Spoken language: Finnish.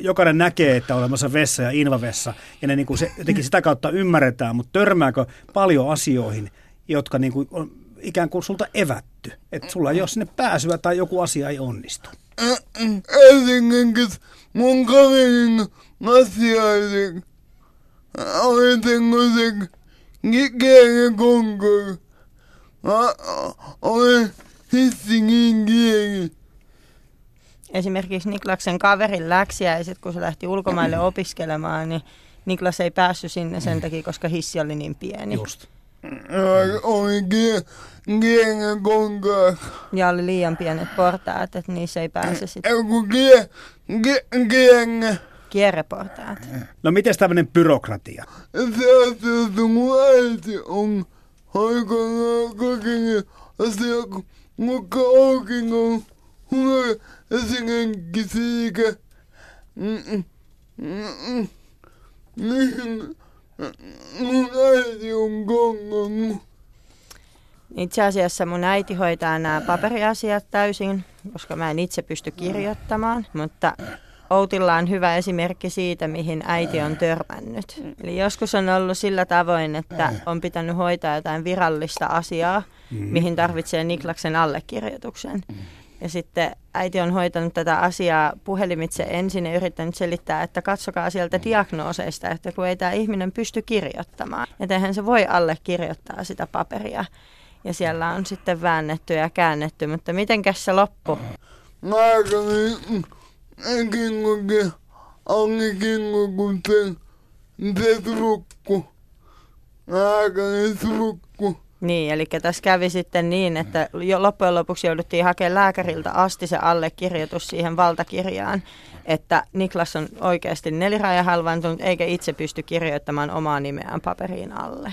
jokainen näkee, että on olemassa vessa ja invavessa, ja ne niin kuin se, jotenkin sitä kautta ymmärretään, mutta törmääkö paljon asioihin, jotka niin kuin on ikään kuin sulta evätty, että sulla ei ole sinne pääsyä tai joku asia ei onnistu? Esimerkiksi mun kaverin asioiden oli semmoisen kielen konkurs. Esimerkiksi Niklaksen kaverin läksiäiset, kun se lähti ulkomaille opiskelemaan, niin Niklas ei päässyt sinne sen takia, koska hissi oli niin pieni. Just. Ja oli liian pienet portaat, että niissä ei pääse sitten kierreportaat. No miten tämmöinen byrokratia? Se asia, mun äiti on aikanaan kokenut asia, mutta oikein on Mm, mm, mm, äiti on kongannut. Itse asiassa mun äiti hoitaa nämä paperiasiat täysin, koska mä en itse pysty kirjoittamaan, mutta Outilla on hyvä esimerkki siitä, mihin äiti on törmännyt. Eli joskus on ollut sillä tavoin, että on pitänyt hoitaa jotain virallista asiaa, mihin tarvitsee Niklaksen allekirjoituksen. Ja sitten äiti on hoitanut tätä asiaa puhelimitse ensin ja yrittänyt selittää, että katsokaa sieltä diagnooseista, että kun ei tämä ihminen pysty kirjoittamaan. Että eihän se voi allekirjoittaa sitä paperia. Ja siellä on sitten väännetty ja käännetty, mutta mitenkäs se loppu? Mä Anni kinko, se, se trukku. Mä kävin trukku. Niin, eli tässä kävi sitten niin, että jo loppujen lopuksi jouduttiin hakemaan lääkäriltä asti se allekirjoitus siihen valtakirjaan, että Niklas on oikeasti neliraja halvaantunut eikä itse pysty kirjoittamaan omaa nimeään paperiin alle.